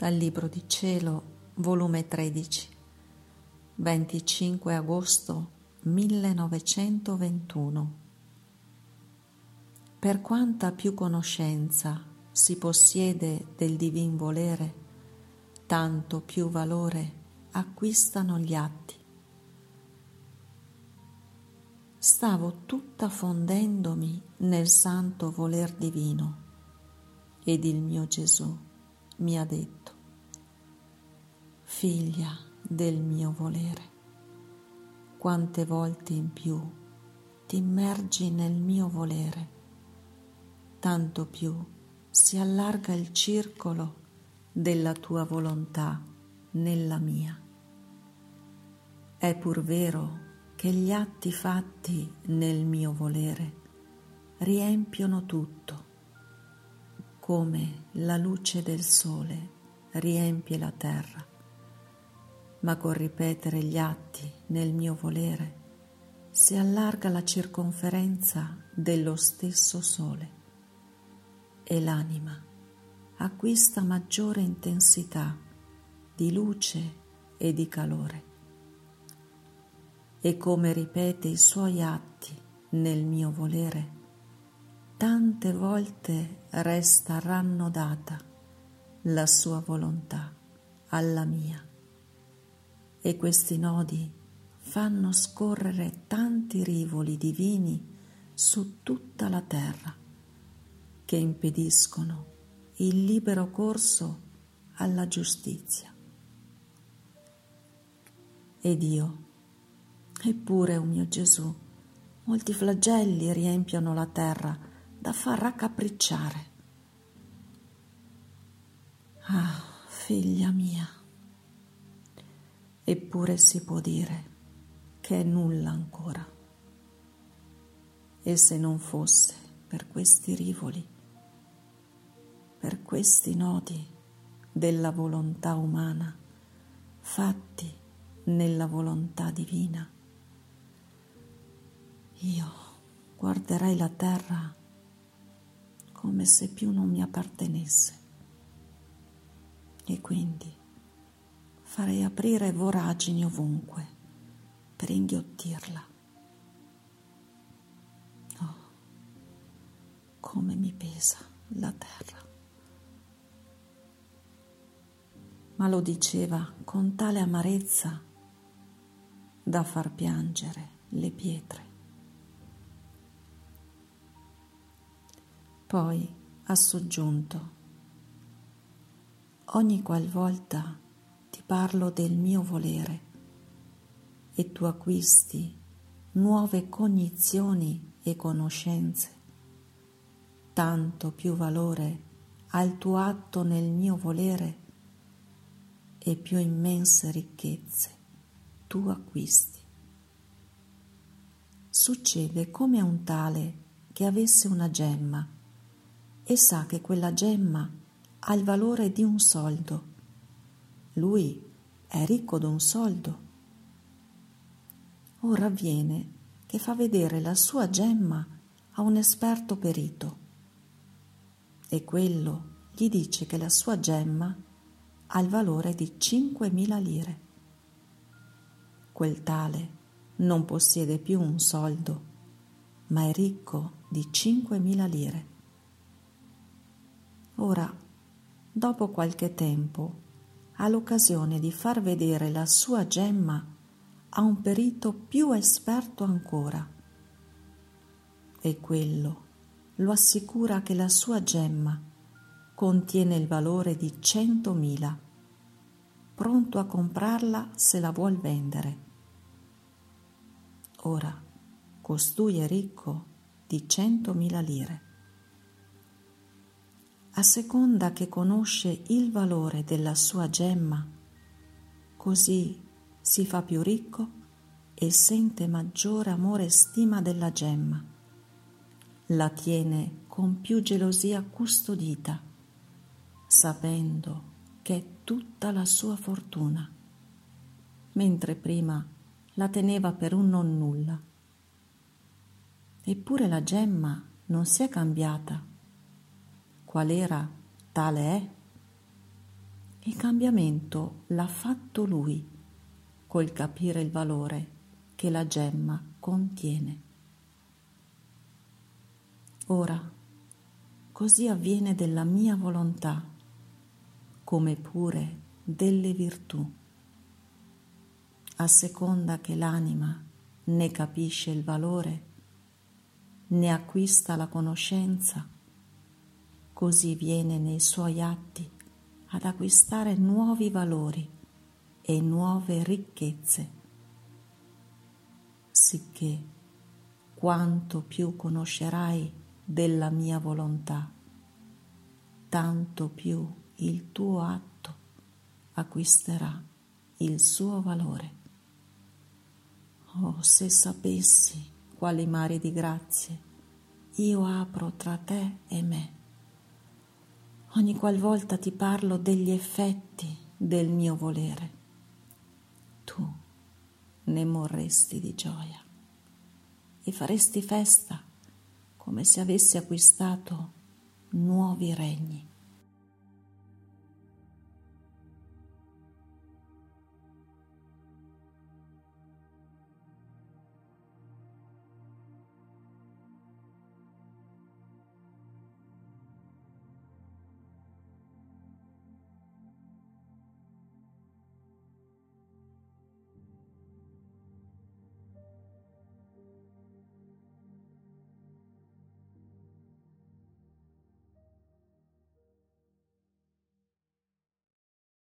Dal Libro di Cielo, volume 13, 25 agosto 1921. Per quanta più conoscenza si possiede del divin volere, tanto più valore acquistano gli atti. Stavo tutta fondendomi nel santo voler divino ed il mio Gesù mi ha detto, figlia del mio volere, quante volte in più ti immergi nel mio volere, tanto più si allarga il circolo della tua volontà nella mia. È pur vero che gli atti fatti nel mio volere riempiono tutto come la luce del sole riempie la terra, ma col ripetere gli atti nel mio volere si allarga la circonferenza dello stesso sole e l'anima acquista maggiore intensità di luce e di calore. E come ripete i suoi atti nel mio volere, tante volte resta rannodata la sua volontà alla mia e questi nodi fanno scorrere tanti rivoli divini su tutta la terra che impediscono il libero corso alla giustizia. Ed io, eppure, o oh mio Gesù, molti flagelli riempiono la terra da far raccapricciare. Ah, figlia mia, eppure si può dire che è nulla ancora. E se non fosse per questi rivoli, per questi nodi della volontà umana fatti nella volontà divina, io guarderei la terra come se più non mi appartenesse. E quindi farei aprire voragini ovunque per inghiottirla. Oh, come mi pesa la terra. Ma lo diceva con tale amarezza da far piangere le pietre. Poi ha soggiunto, ogni qualvolta ti parlo del mio volere e tu acquisti nuove cognizioni e conoscenze, tanto più valore ha il tuo atto nel mio volere e più immense ricchezze tu acquisti. Succede come a un tale che avesse una gemma e sa che quella gemma ha il valore di un soldo. Lui è ricco d'un soldo. Ora avviene che fa vedere la sua gemma a un esperto perito e quello gli dice che la sua gemma ha il valore di 5.000 lire. Quel tale non possiede più un soldo, ma è ricco di 5.000 lire. Ora, dopo qualche tempo, ha l'occasione di far vedere la sua gemma a un perito più esperto ancora. E quello lo assicura che la sua gemma contiene il valore di centomila, pronto a comprarla se la vuol vendere. Ora, costui è ricco di centomila lire a seconda che conosce il valore della sua gemma, così si fa più ricco e sente maggiore amore e stima della gemma. La tiene con più gelosia custodita, sapendo che è tutta la sua fortuna, mentre prima la teneva per un non nulla. Eppure la gemma non si è cambiata qual era, tale è. Il cambiamento l'ha fatto lui col capire il valore che la gemma contiene. Ora, così avviene della mia volontà, come pure delle virtù. A seconda che l'anima ne capisce il valore, ne acquista la conoscenza, così viene nei suoi atti ad acquistare nuovi valori e nuove ricchezze, sicché quanto più conoscerai della mia volontà, tanto più il tuo atto acquisterà il suo valore. Oh, se sapessi quali mari di grazie io apro tra te e me. Ogni qualvolta ti parlo degli effetti del mio volere, tu ne morresti di gioia e faresti festa come se avessi acquistato nuovi regni.